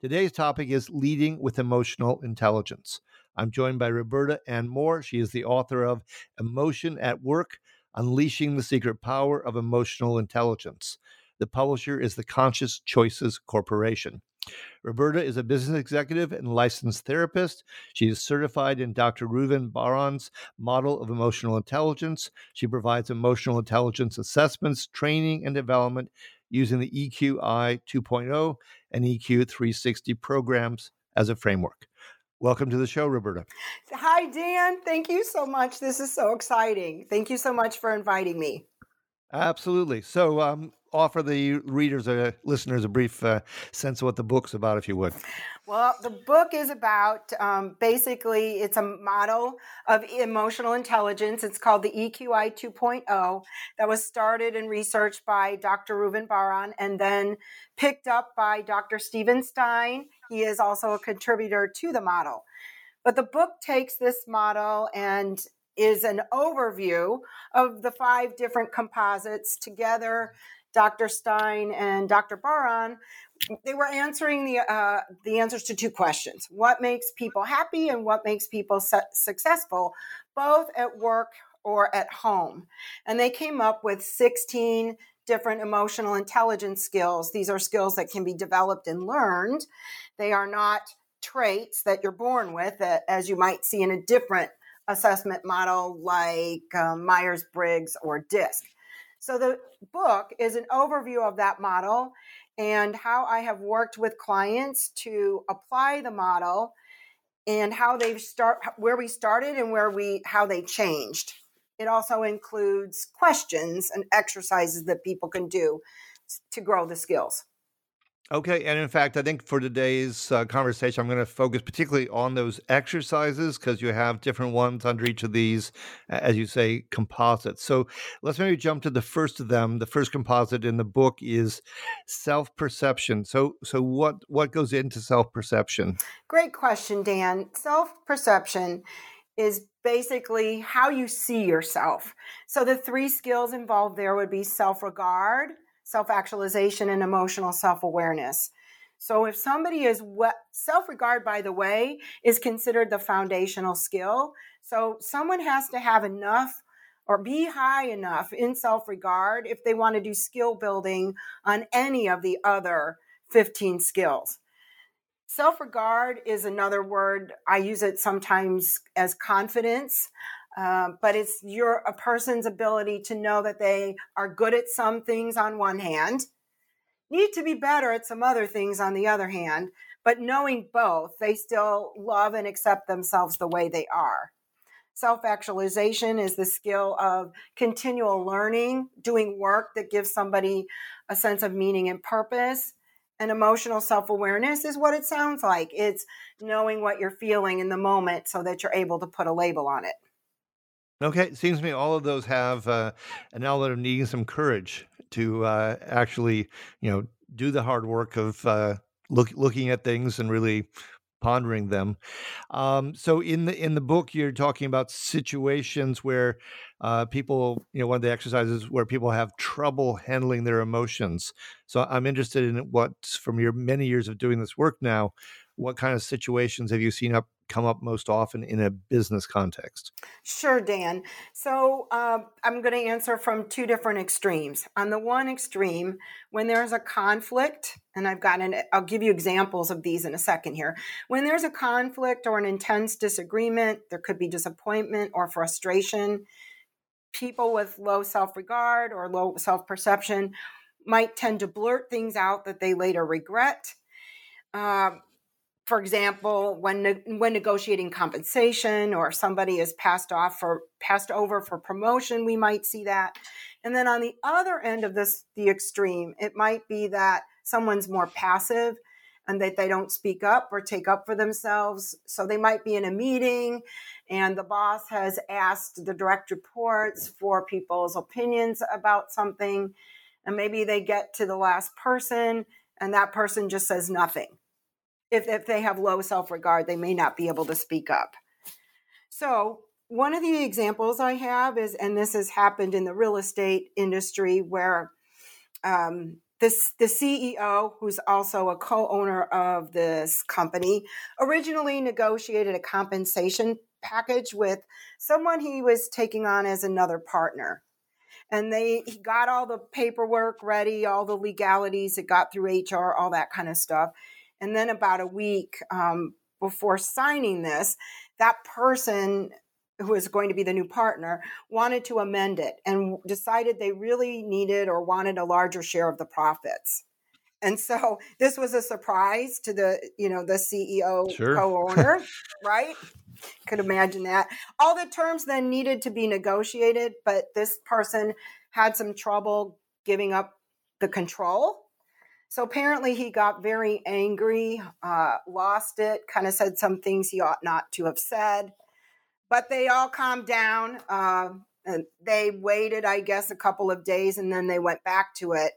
Today's topic is leading with emotional intelligence. I'm joined by Roberta Ann Moore. She is the author of Emotion at Work Unleashing the Secret Power of Emotional Intelligence. The publisher is the Conscious Choices Corporation. Roberta is a business executive and licensed therapist. She is certified in Dr. Reuven Bar-On's model of emotional intelligence. She provides emotional intelligence assessments, training, and development using the EQI 2.0 and EQ 360 programs as a framework. Welcome to the show, Roberta. Hi, Dan. Thank you so much. This is so exciting. Thank you so much for inviting me. Absolutely. So, um, offer the readers, or listeners, a brief uh, sense of what the book's about, if you would. Well, the book is about um, basically it's a model of emotional intelligence. It's called the EQI 2.0 that was started and researched by Dr. Reuven Bar-On and then picked up by Dr. Steven Stein. He is also a contributor to the model. But the book takes this model and is an overview of the five different composites together. Dr. Stein and Dr. Bar-On, they were answering the uh, the answers to two questions: what makes people happy and what makes people su- successful, both at work or at home. And they came up with 16 different emotional intelligence skills. These are skills that can be developed and learned. They are not traits that you're born with, as you might see in a different assessment model like um, Myers Briggs or DISC. So the book is an overview of that model and how I have worked with clients to apply the model and how they've start where we started and where we how they changed. It also includes questions and exercises that people can do to grow the skills. Okay, and in fact, I think for today's uh, conversation, I'm going to focus particularly on those exercises because you have different ones under each of these, as you say, composites. So let's maybe jump to the first of them. The first composite in the book is self-perception. So, so what what goes into self-perception? Great question, Dan. Self-perception is basically how you see yourself. So the three skills involved there would be self-regard self actualization, and emotional self awareness. So, if somebody is what self regard, by the way, is considered the foundational skill. So, someone has to have enough or be high enough in self regard if they want to do skill building on any of the other 15 skills. Self regard is another word. I use it sometimes as confidence. Um, but it's your a person's ability to know that they are good at some things on one hand, need to be better at some other things on the other hand, but knowing both, they still love and accept themselves the way they are. Self actualization is the skill of continual learning, doing work that gives somebody a sense of meaning and purpose. And emotional self awareness is what it sounds like it's knowing what you're feeling in the moment so that you're able to put a label on it. Okay, it seems to me all of those have uh, an element of needing some courage to uh, actually, you know, do the hard work of uh, look, looking at things and really pondering them. Um, so in the in the book, you're talking about situations where uh, people, you know, one of the exercises where people have trouble handling their emotions. So I'm interested in what, from your many years of doing this work now, what kind of situations have you seen up come up most often in a business context? Sure, Dan. So uh, I'm going to answer from two different extremes. On the one extreme, when there's a conflict, and I've got an, I'll give you examples of these in a second here. When there's a conflict or an intense disagreement, there could be disappointment or frustration. People with low self regard or low self perception might tend to blurt things out that they later regret. Uh, for example, when ne- when negotiating compensation or somebody is passed off for passed over for promotion, we might see that. And then on the other end of this, the extreme, it might be that someone's more passive and that they don't speak up or take up for themselves. So they might be in a meeting and the boss has asked the direct reports for people's opinions about something. And maybe they get to the last person and that person just says nothing if, if they have low self regard, they may not be able to speak up. So, one of the examples I have is, and this has happened in the real estate industry, where um, this, the CEO, who's also a co owner of this company, originally negotiated a compensation package with someone he was taking on as another partner. And they he got all the paperwork ready, all the legalities, it got through HR, all that kind of stuff. And then about a week um, before signing this, that person who was going to be the new partner wanted to amend it and decided they really needed or wanted a larger share of the profits. And so this was a surprise to the, you know, the CEO sure. co-owner, right? Could imagine that. All the terms then needed to be negotiated, but this person had some trouble giving up the control so apparently he got very angry, uh, lost it, kind of said some things he ought not to have said. But they all calmed down. Uh, and they waited, I guess, a couple of days and then they went back to it.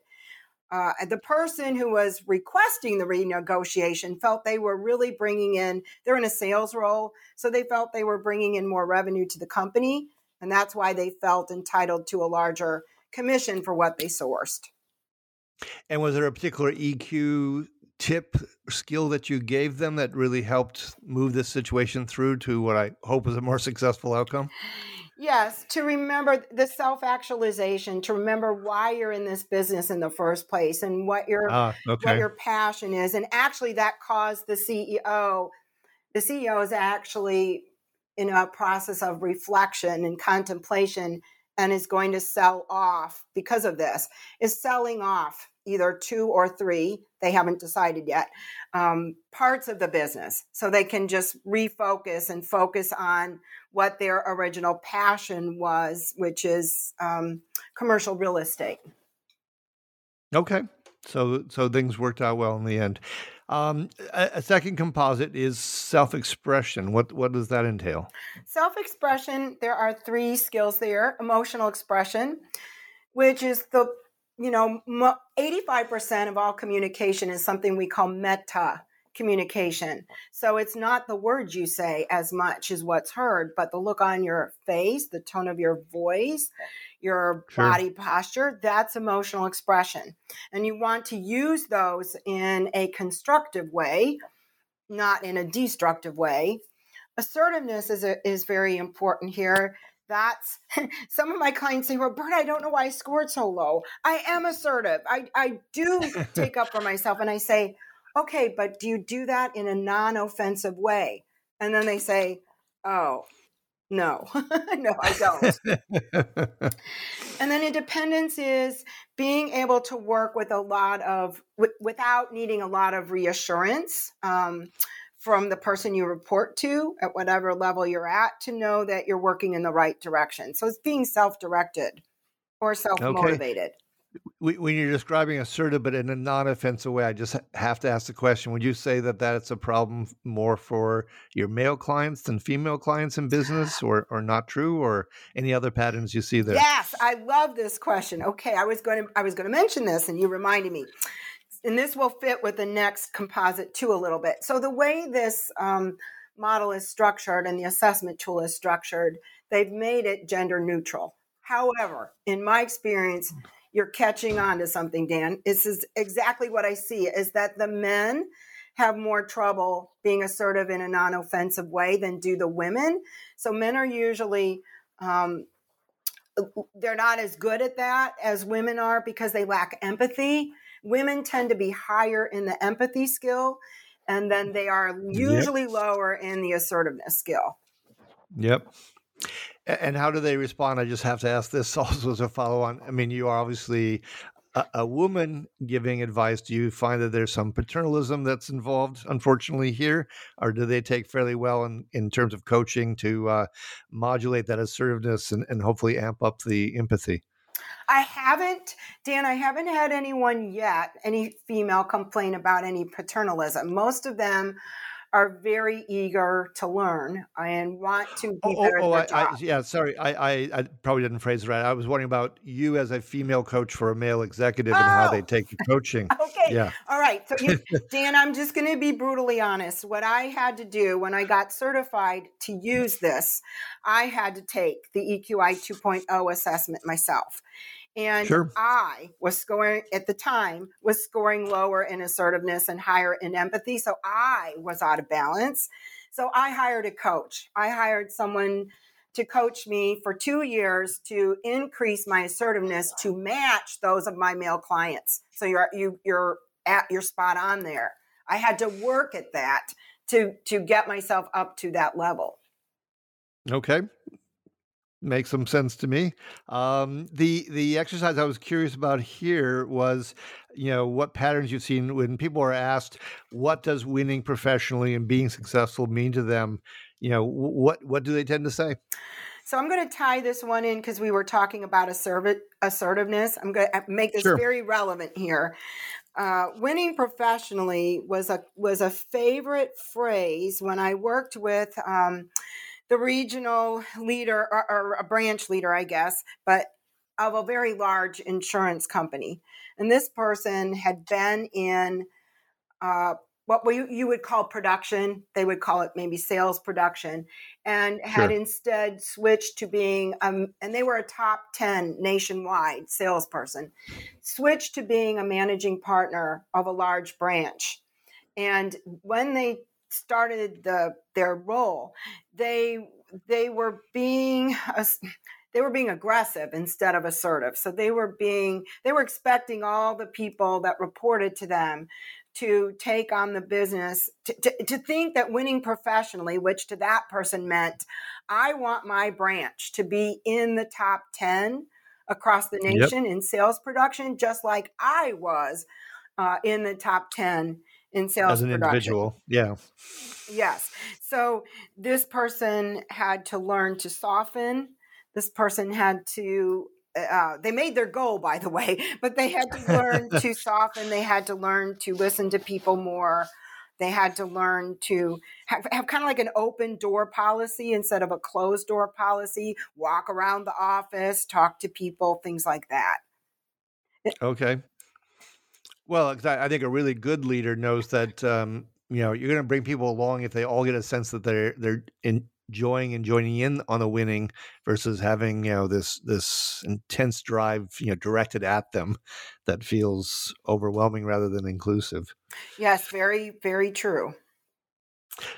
Uh, the person who was requesting the renegotiation felt they were really bringing in, they're in a sales role, so they felt they were bringing in more revenue to the company. And that's why they felt entitled to a larger commission for what they sourced. And was there a particular EQ tip skill that you gave them that really helped move this situation through to what I hope is a more successful outcome? Yes, to remember the self actualization, to remember why you're in this business in the first place and what your ah, okay. what your passion is. And actually that caused the CEO the CEO is actually in a process of reflection and contemplation and is going to sell off because of this is selling off either two or three they haven't decided yet um, parts of the business. So they can just refocus and focus on what their original passion was which is um, commercial real estate. Okay. So so things worked out well in the end um, a, a, second composite is self-expression. What what does that entail? Self-expression. There are three skills there. Emotional expression, which is the you know, 85% of all communication is something we call meta communication. So it's not the words you say as much as what's heard, but the look on your face, the tone of your voice, your sure. body posture, that's emotional expression. And you want to use those in a constructive way, not in a destructive way. Assertiveness is, a, is very important here that's some of my clients say, Roberta, I don't know why I scored so low. I am assertive. I, I do take up for myself. And I say, okay, but do you do that in a non offensive way? And then they say, oh, no, no, I don't. and then independence is being able to work with a lot of, w- without needing a lot of reassurance. Um, from the person you report to at whatever level you're at to know that you're working in the right direction. So it's being self directed or self motivated. Okay. When you're describing assertive, but in a non offensive way, I just have to ask the question Would you say that that's a problem more for your male clients than female clients in business, or, or not true, or any other patterns you see there? Yes, I love this question. Okay, I was going to I was going to mention this, and you reminded me and this will fit with the next composite too a little bit. So the way this um, model is structured and the assessment tool is structured, they've made it gender neutral. However, in my experience, you're catching on to something, Dan. This is exactly what I see is that the men have more trouble being assertive in a non-offensive way than do the women. So men are usually um, they're not as good at that as women are because they lack empathy. Women tend to be higher in the empathy skill, and then they are usually yep. lower in the assertiveness skill. Yep. And how do they respond? I just have to ask this also as a follow on. I mean, you are obviously a, a, woman giving advice. Do you find that there's some paternalism that's involved, unfortunately, here? Or do they take fairly well in, in terms of coaching to uh, modulate that assertiveness and, and hopefully amp up the empathy? I haven't, Dan, I haven't had anyone yet, any female complain about any paternalism. Most of them are very eager to learn and want to be oh, better oh, oh I, I, yeah, sorry, I, I, I, probably didn't phrase it right. I was wondering about you as a female coach for a male executive oh. and how they oh. take coaching. okay, yeah, all right. So, you, Dan, I'm just going to be brutally honest. What I had to do when I got certified to use this, I had to take the EQI 2.0 assessment myself. And sure. I was scoring at the time was scoring lower in assertiveness and higher in empathy. So I was out of balance. So I hired a coach. I hired someone to coach me for two years to increase my assertiveness to match those of my male clients. So you're you you're at your spot on there. I had to work at that to to get myself up to that level. Okay makes some sense to me. Um, the the exercise I was curious about here was, you know, what patterns you've seen when people are asked, "What does winning professionally and being successful mean to them?" You know, what what do they tend to say? So I'm going to tie this one in because we were talking about assertiveness. I'm going to uh, make this sure. very relevant here. Uh, winning professionally was a was a favorite phrase when I worked with. Um, the regional leader or, or a branch leader, I guess, but of a very large insurance company. And this person had been in uh, what we, you would call production. They would call it maybe sales production, and had sure. instead switched to being, um, and they were a top 10 nationwide salesperson, switched to being a managing partner of a large branch. And when they started the their role, they they were being they were being aggressive instead of assertive. So they were being they were expecting all the people that reported to them to take on the business to, to, to, think that winning professionally which to that person meant i want my branch to be in the top 10 across the nation yep. in sales production just like i was uh, in the top 10 in sales as an production. individual. Yeah. Yes. So this person had to learn to soften. This person had to uh, they made their goal, by the way, but they had to learn to soften. They had to learn to listen to people more. They had to learn to have, have kind of like an open door policy instead of a closed door policy, walk around the office, talk to people, things like that. Okay. Well, I think a really good leader knows that um, you know you're going to bring people along if they all get a sense that they're they're enjoying and joining in on the winning versus having you know this this intense drive you know directed at them that feels overwhelming rather than inclusive. Yes, very very true.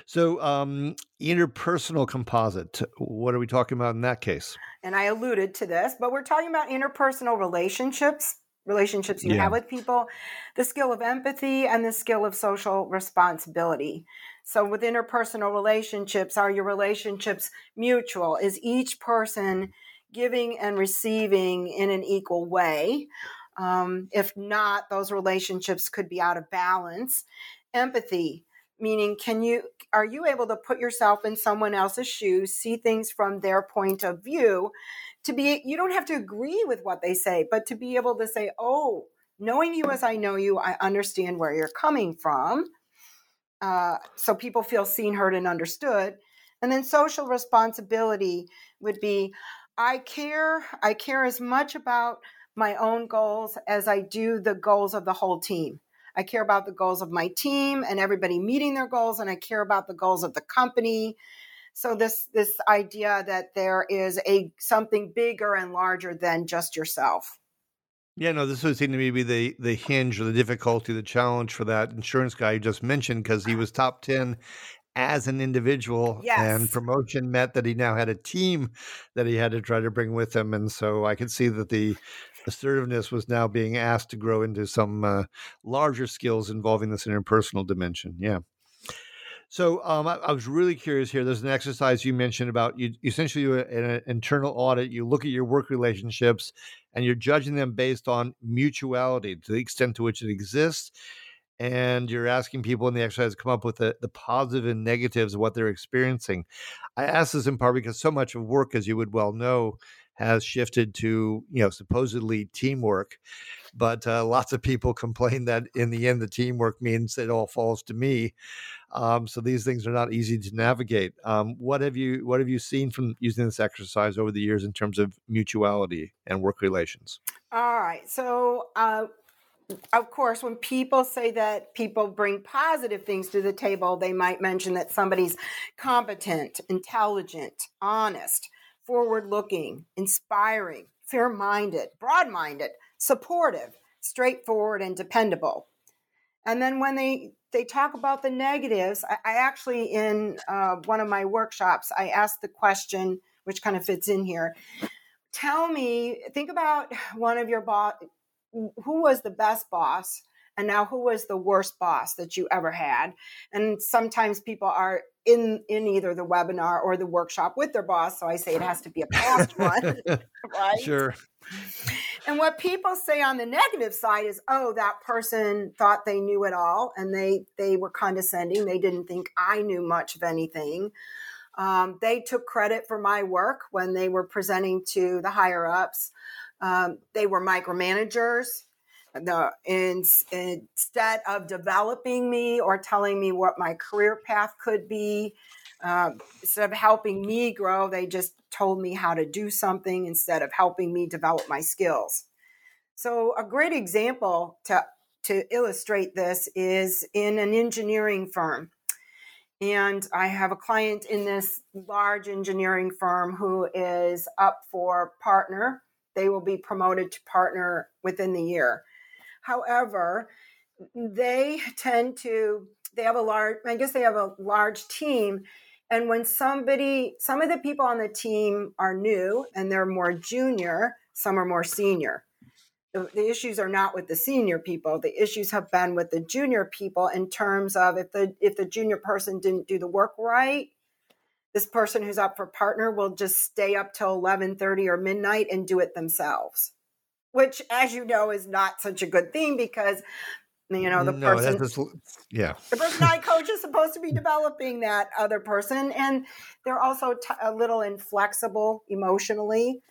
So, um, interpersonal composite, what are we talking about in that case? And I alluded to this, but we're talking about interpersonal relationships relationships you yeah. have with people, the skill of empathy, and the skill of social responsibility. So, with interpersonal relationships, are your relationships mutual? Is each person giving and receiving in an equal way? Um, if not, those relationships could be out of balance. Empathy, meaning can you are you able to put yourself in someone else's shoes see things from their point of view to be you don't have to agree with what they say but to be able to say oh knowing you as i know you i understand where you're coming from uh, so people feel seen heard and understood. And then social responsibility would be i care i care as much about my own goals as i do the goals of the whole team I care about the goals of my team and everybody meeting their goals, and I care about the goals of the company. So this this idea that there is a something bigger and larger than just yourself. Yeah, no, this would seem to me to be the the hinge or the difficulty, the challenge for that insurance guy you just mentioned because he was top ten as an individual, yes. and promotion meant that he now had a team that he had to try to bring with him, and so I could see that the assertiveness was now being asked to grow into some uh, larger skills involving this interpersonal dimension. Yeah. So um, I, I, was really curious here. There's an exercise you mentioned about you essentially an internal audit. You look at your work relationships and you're judging them based on mutuality to the extent to which it exists. And you're asking people in the exercise to come up with the, the positive and negatives of what they're experiencing. I ask this in part because so much of work, as you would well know, has shifted to you know supposedly teamwork but uh, lots of people complain that in the end the teamwork means it all falls to me um, so these things are not easy to navigate. Um, what have you What have you seen from using this exercise over the years in terms of mutuality and work relations? All right. So. Uh, of course, when people say that people bring positive things to the table, they might mention that somebody's competent, intelligent, honest, forward looking, inspiring, fair minded, broad minded, supportive, straightforward, and dependable. And then when they they talk about the negatives. I, I actually, in uh, one of my workshops, I asked the question, which kind of fits in here. Tell me, think about one of your boss. Who was the best boss? And now who was the worst boss that you ever had? And sometimes people are in in either the webinar or the workshop with their boss so i say it has to be a past one right? Sure. And what people say on the negative side is oh that person thought they knew it all and they they were condescending. They didn't think i knew much of anything. Um, they took credit for my work when they were presenting to the higher ups. Um, they were micromanagers the in, instead of developing me or telling me what my career path could be um, instead of helping me grow they just told me how to do something instead of helping me develop my skills so a great example to to illustrate this is in an engineering firm and I have a client in this large engineering firm who is up for partner. They will be promoted to partner within the year. However, they tend to they have a large I guess they have a large team and when somebody some of the people on the team are new and they're more junior, some are more senior. The, issues are not with the senior people. The issues have been with the junior people in terms of if the if the junior person didn't do the work right, this person who's up for partner will just stay up till 11:30 or midnight and do it themselves which, as you know, is not such a good thing because you know the no, person just, yeah the person i coach is supposed to be developing that other person and they're also t- a little inflexible emotionally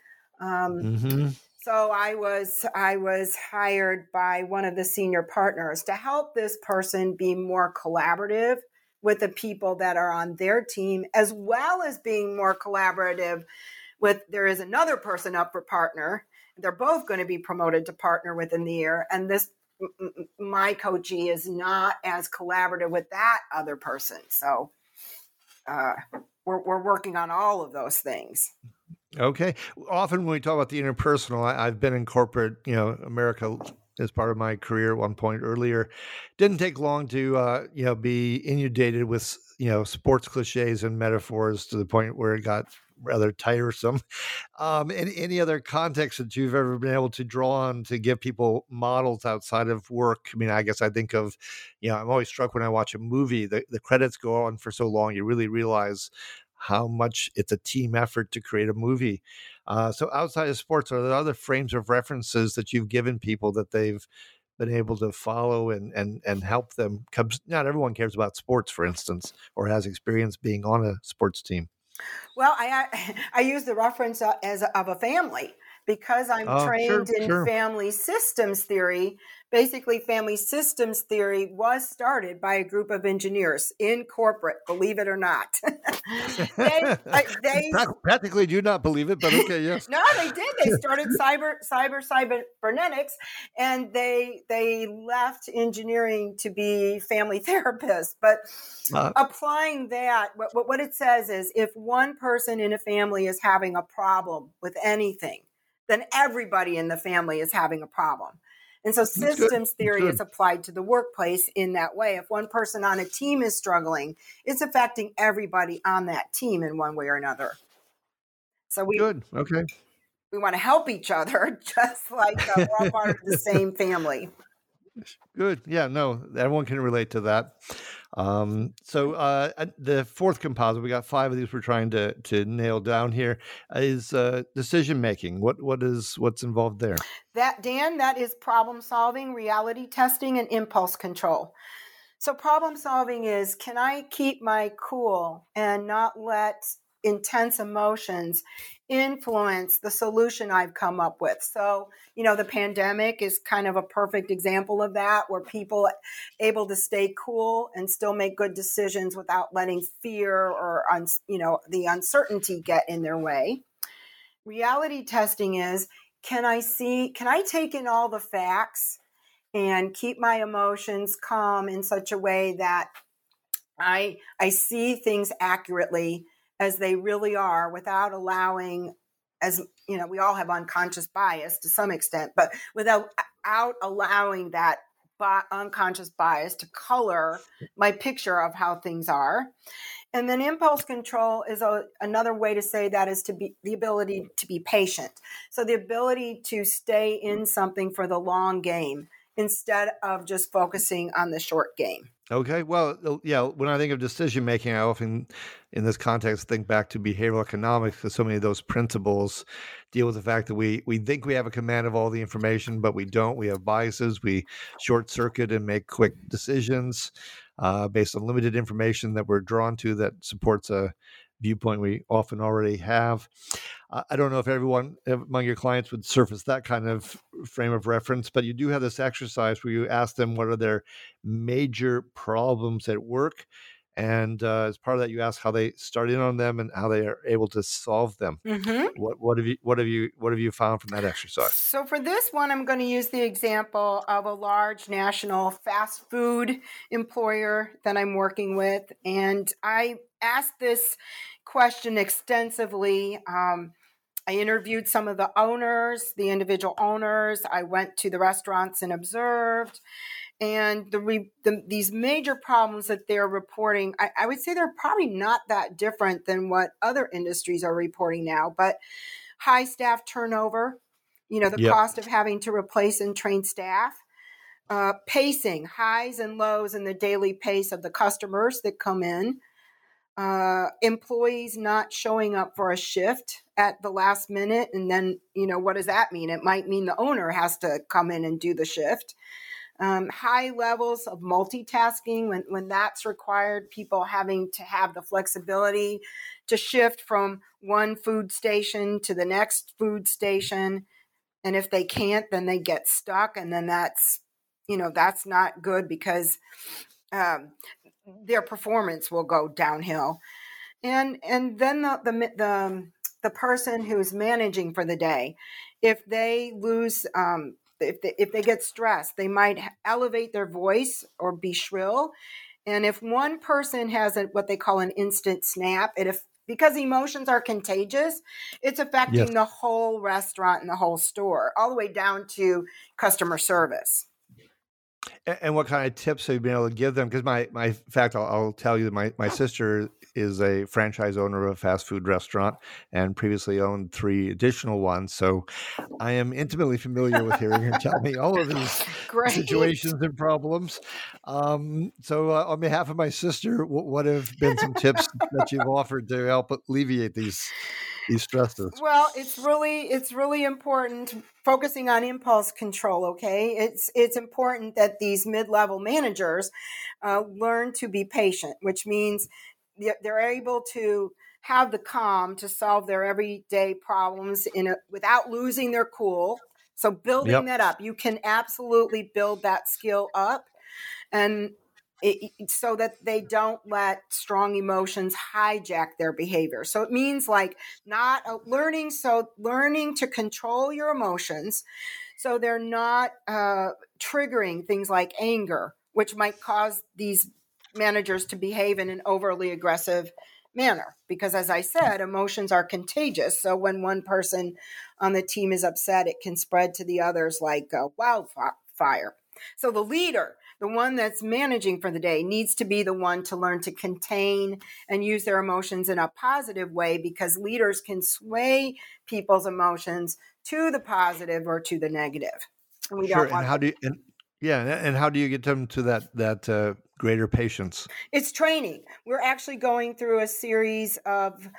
um, mm-hmm. so i was i was hired by one of the senior partners to help this person be more collaborative with the people that are on their team as well as being more collaborative with there is another person up for partner they're both going to be promoted to partner within the year. And this, my coachee is not as collaborative with that other person. So uh, we're, we're working on all of those things. Okay. Often when we talk about the interpersonal, I, have been in corporate, you know, America as part of my career at one point earlier. Didn't take long to, uh, you know, be inundated with, you know, sports cliches and metaphors to the point where it got rather tiresome. Um, any, any other context that you've ever been able to draw on to give people models outside of work? I mean, I guess I think of, you know, I'm always struck when I watch a movie, the, the credits go on for so long, you really realize how much it's a team effort to create a movie. Uh, so outside of sports, are there other frames of references that you've given people that they've been able to follow and and and help them? Not everyone cares about sports, for instance, or has experience being on a sports team. Well, I I use the reference uh, as a, of a family. because I'm Oh, trained sure, in sure. family systems theory. Basically, family systems theory was started by a group of engineers in corporate, believe it or not. they, uh, they Practically do not believe it, but okay, yes. no, they did. They started cyber cyber cybernetics, and they they left engineering to be family therapists. But Uh, applying that, what, what what it says is, if one person in a family is having a problem with anything, then everybody in the family is having a problem. And so systems theory is applied to the workplace in that way. If one person on a team is struggling, it's affecting everybody on that team in one way or another. So we Good. Okay. we want to help each other, just like uh, we're all part of the same family. Good. Yeah. No, everyone can relate to that. Um, so uh, the fourth composite, we got five of these. We're trying to to nail down here is uh, decision making. What what is what's involved there? That Dan, that is problem solving, reality testing, and impulse control. So problem solving is can I keep my cool and not let intense emotions influence the solution I've come up with. So, you know, the pandemic is kind of a perfect example of that where people able to stay cool and still make good decisions without letting fear or you know, the uncertainty get in their way. Reality testing is can I see can I take in all the facts and keep my emotions calm in such a way that I I see things accurately as they really are without allowing as you know we all have unconscious bias to some extent but without uh, out allowing that unconscious bias to color my picture of how things are. And then impulse control is a, another way to say that is to be the ability to be patient. So the ability to stay in something for the long game instead of just focusing on the short game Okay. Well, uh, yeah. When I think of decision making, I often, in this context, think back to behavioral economics because so many of those principles deal with the fact that we we think we have a command of all the information, but we don't. We have biases. We short circuit and make quick decisions uh, based on limited information that we're drawn to that supports a viewpoint we often already have. I don't know if everyone among your clients would surface that kind of frame of reference, but you do have this exercise where you ask them what are their major problems at work. And uh, as part of that, you ask how they start in on them and how they are able to solve them. mm-hmm. What, what have you what have you what have you found from that exercise? So for this one, I'm going to use the example of a large national fast food employer that I'm working with, and I asked this question extensively. Um, I interviewed some of the owners, the individual owners. I went to the restaurants and observed. And the, re, the these major problems that they're reporting, I, I would say they're probably not that different than what other industries are reporting now. But high staff turnover, you know, the Yep. cost of having to replace and train staff, uh, pacing, highs and lows in the daily pace of the customers that come in, uh, employees not showing up for a shift at the last minute. And then, you know, what does that mean? It might mean the owner has to come in and do the shift. Um, high levels of multitasking when, when that's required, people having to have the flexibility to shift from one food station to the next food station. And if they can't, then they get stuck. And then that's, you know, that's not good because um, their performance will go downhill. And and then the the the, the person who's managing for the day, if they lose um, if they, if they get stressed, they might elevate their voice or be shrill. And if one person has a, what they call an instant snap, it if because emotions are contagious, it's affecting Yes. the whole restaurant and the whole store, all the way down to customer service. And what kind of tips have you been able to give them? Because my, my in fact, I'll, I'll tell you that my, my sister is a franchise owner of a fast food restaurant and previously owned three additional ones. So I am intimately familiar with hearing her tell me all of these Great. situations and problems. Um, so uh, on behalf of my sister, what, what have been some tips that you've offered to help alleviate these these stresses? Well, it's really it's really important focusing on impulse control. Okay, it's it's important that these mid level managers uh, learn to be patient, which means they're they're able to have the calm to solve their everyday problems in a, without losing their cool. So building yep. that up, you can absolutely build that skill up, and it, so that they don't let strong emotions hijack their behavior. So it means like not uh, learning. So learning to control your emotions, so they're not uh, triggering things like anger, which might cause these managers to behave in an overly aggressive manner because as i said emotions are contagious so when one person on the team is upset it can spread to the others like a wildfire so the leader the one that's managing for the day needs to be the one to learn to contain and use their emotions in a positive way because leaders can sway people's emotions to the positive or to the negative. and we sure. don't and how do you and, yeah and how do you get them to that that uh, greater patience? It's training. We're actually going through a series of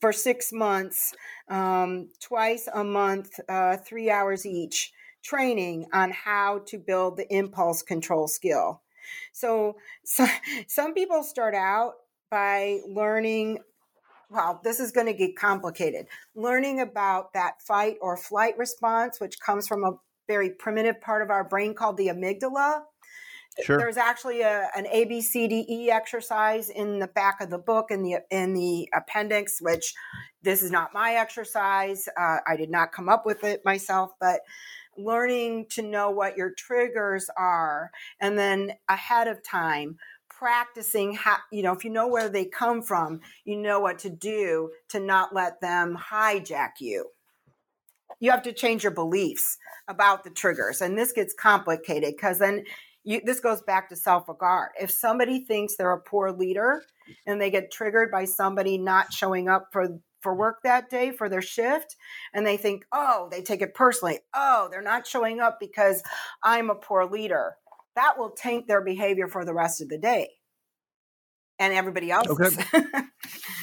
for six months, um, twice a month, uh, three hours each, training on how to build the impulse control skill. So, so some people start out by learning well, this is going to get complicated. Learning about that fight or flight response, which comes from a very primitive part of our brain called the amygdala. Sure. There's actually a, an A B C D E exercise in the back of the book in the in the appendix, which this is not my exercise. Uh, I did not come up with it myself, but learning to know what your triggers are, and then ahead of time practicing how you know if you know where they come from, you know what to do to not let them hijack you you have to change your beliefs about the triggers and this gets complicated because then you, this goes back to self regard. If somebody thinks they're a poor leader and they get triggered by somebody not showing up for for work that day for their shift and they think, "Oh, they take it personally. Oh, they're not showing up because I'm a poor leader." That will taint their behavior for the rest of the day. And everybody else. Okay.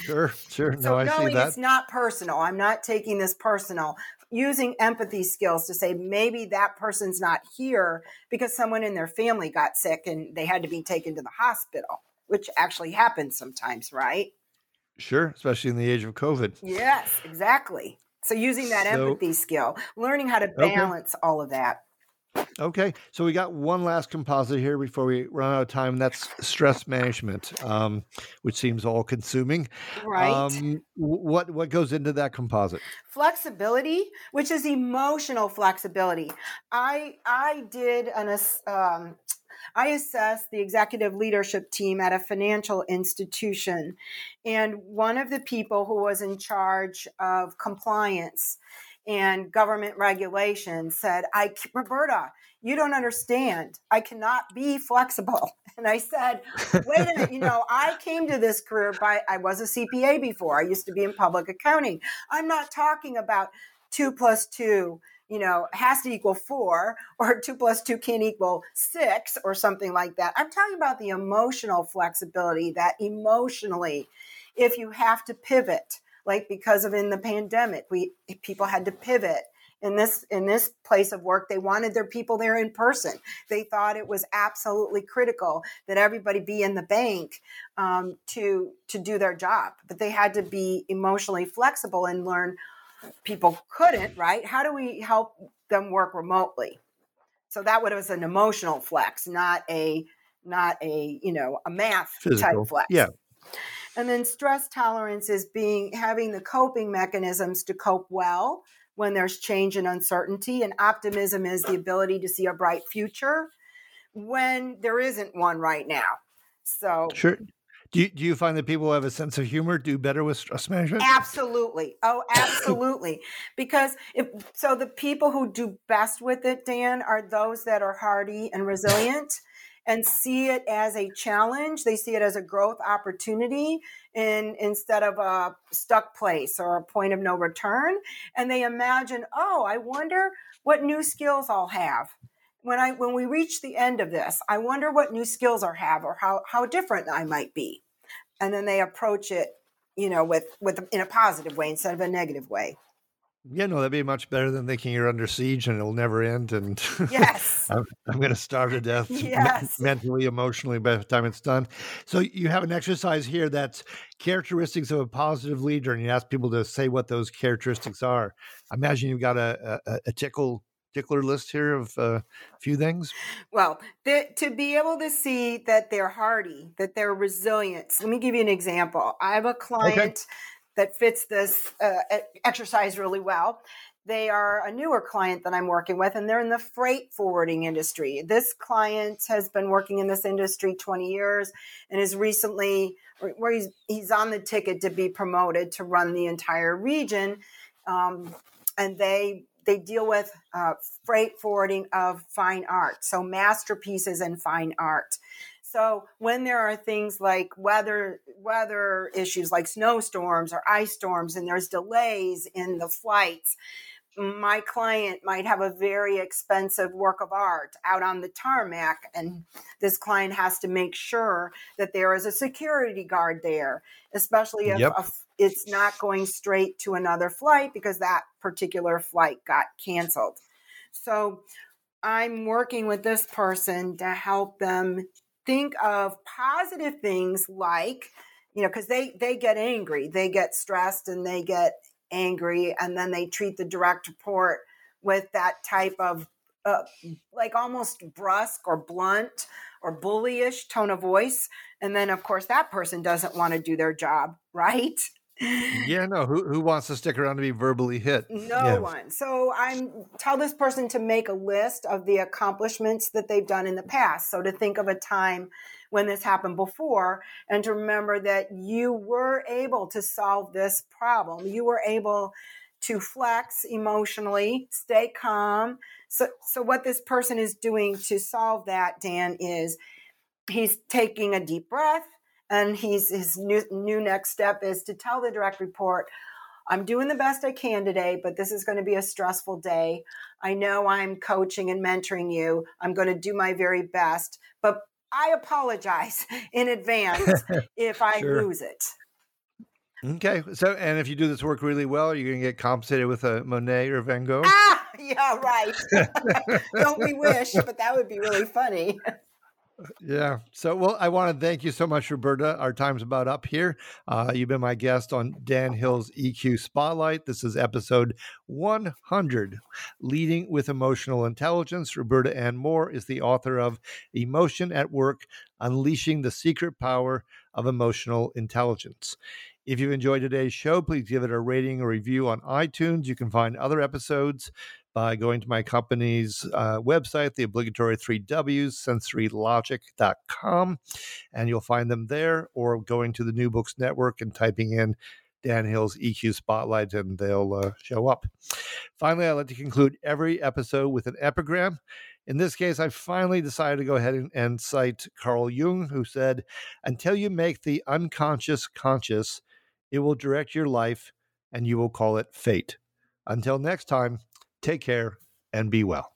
sure, sure. No, so I knowing see that. it's not personal. I'm not taking this personal using empathy skills to say maybe that person's not here because someone in their family got sick and they had to be taken to the hospital, which actually happens sometimes, right? Sure, especially in the age of COVID. Yes, exactly. So using that so, empathy skill, learning how to balance okay. all of that. Okay, so we got one last composite here before we run out of time. That's stress management, um, which seems all consuming. Right. Um, what what goes into that composite? Flexibility, which is emotional flexibility. I I did an um, I assessed the executive leadership team at a financial institution, and one of the people who was in charge of compliance and government regulations said, I, Roberta, you don't understand. I cannot be flexible. And I said, wait a minute, you know, I came to this career by, I was a CPA before. I used to be in public accounting. I'm not talking about two plus two, you know, has to equal four or two plus two can't equal six or something like that. I'm talking about the emotional flexibility that emotionally, if you have to pivot, like because of in the pandemic we people had to pivot in this in this place of work they wanted their people there in person they thought it was absolutely critical that everybody be in the bank um, to to do their job but they had to be emotionally flexible and learn people couldn't right how do we help them work remotely so that was an emotional flex not a not a you know a math Physical. type flex yeah and then stress tolerance is being having the coping mechanisms to cope well when there's change and uncertainty. And optimism is the ability to see a bright future when there isn't one right now. So sure. Do you, do you find that people who have a sense of humor do better with stress management? Absolutely. Oh, absolutely. because if so the people who do best with it, Dan, are those that are hardy and resilient and see it as a challenge. They see it as a growth opportunity in, instead of a stuck place or a point of no return. And they imagine, oh, I wonder what new skills I'll have. When I when we reach the end of this, I wonder what new skills I have or how, how different I might be. And then they approach it, you know, with with in a positive way instead of a negative way. Yeah, no, that'd be much better than thinking you're under siege and it'll never end. And yes, I'm, I'm going to starve to death yes. me- mentally, emotionally by the time it's done. So you have an exercise here that's characteristics of a positive leader, and you ask people to say what those characteristics are. I imagine you've got a, a, a tickle tickler list here of uh, a few things. Well, the, to be able to see that they're hardy, that they're resilient. Let me give you an example. I have a client. Okay that fits this uh, exercise really well. They are a newer client that I'm working with, and they're in the freight forwarding industry. This client has been working in this industry 20 years and is recently, where he's, he's on the ticket to be promoted to run the entire region. Um, and they they deal with uh, freight forwarding of fine art, so masterpieces and fine art. So when there are things like weather weather issues like snowstorms or ice storms and there's delays in the flights, my client might have a very expensive work of art out on the tarmac and this client has to make sure that there is a security guard there especially if, yep. if it's not going straight to another flight because that particular flight got canceled so i'm working with this person to help them think of positive things like you know because they they get angry they get stressed and they get angry and then they treat the direct report with that type of uh, like almost brusque or blunt or bullyish tone of voice and then of course that person doesn't want to do their job right yeah, no. Who who wants to stick around to be verbally hit? No yeah. one. So I'm tell this person to make a list of the accomplishments that they've done in the past. So to think of a time when this happened before and to remember that you were able to solve this problem. You were able to flex emotionally, stay calm. So so what this person is doing to solve that, Dan, is he's taking a deep breath and he's his new, new next step is to tell the direct report I'm doing the best I can today, but this is going to be a stressful day. I know I'm coaching and mentoring you. I'm going to do my very best, but I apologize in advance if I sure. lose it. Okay. So, and if you do this work really well, you're going to get compensated with a Monet or Van Gogh. Ah, yeah, right. Don't we wish? But that would be really funny. Yeah. So, well, I want to thank you so much, Roberta. Our time's about up here. Uh, you've been my guest on Dan Hill's EQ Spotlight. This is episode 100 Leading with Emotional Intelligence. Roberta Ann Moore is the author of Emotion at Work Unleashing the Secret Power of Emotional Intelligence. If you've enjoyed today's show, please give it a rating or review on iTunes. You can find other episodes by going to my company's uh, website, the obligatory three W's, sensorylogic.com, and you'll find them there, or going to the New Books Network and typing in Dan Hill's EQ Spotlight, and they'll uh, show up. Finally, I like to conclude every episode with an epigram. In this case, I finally decided to go ahead and, and cite Carl Jung, who said, Until you make the unconscious conscious, it will direct your life and you will call it fate. Until next time, Take care and be well.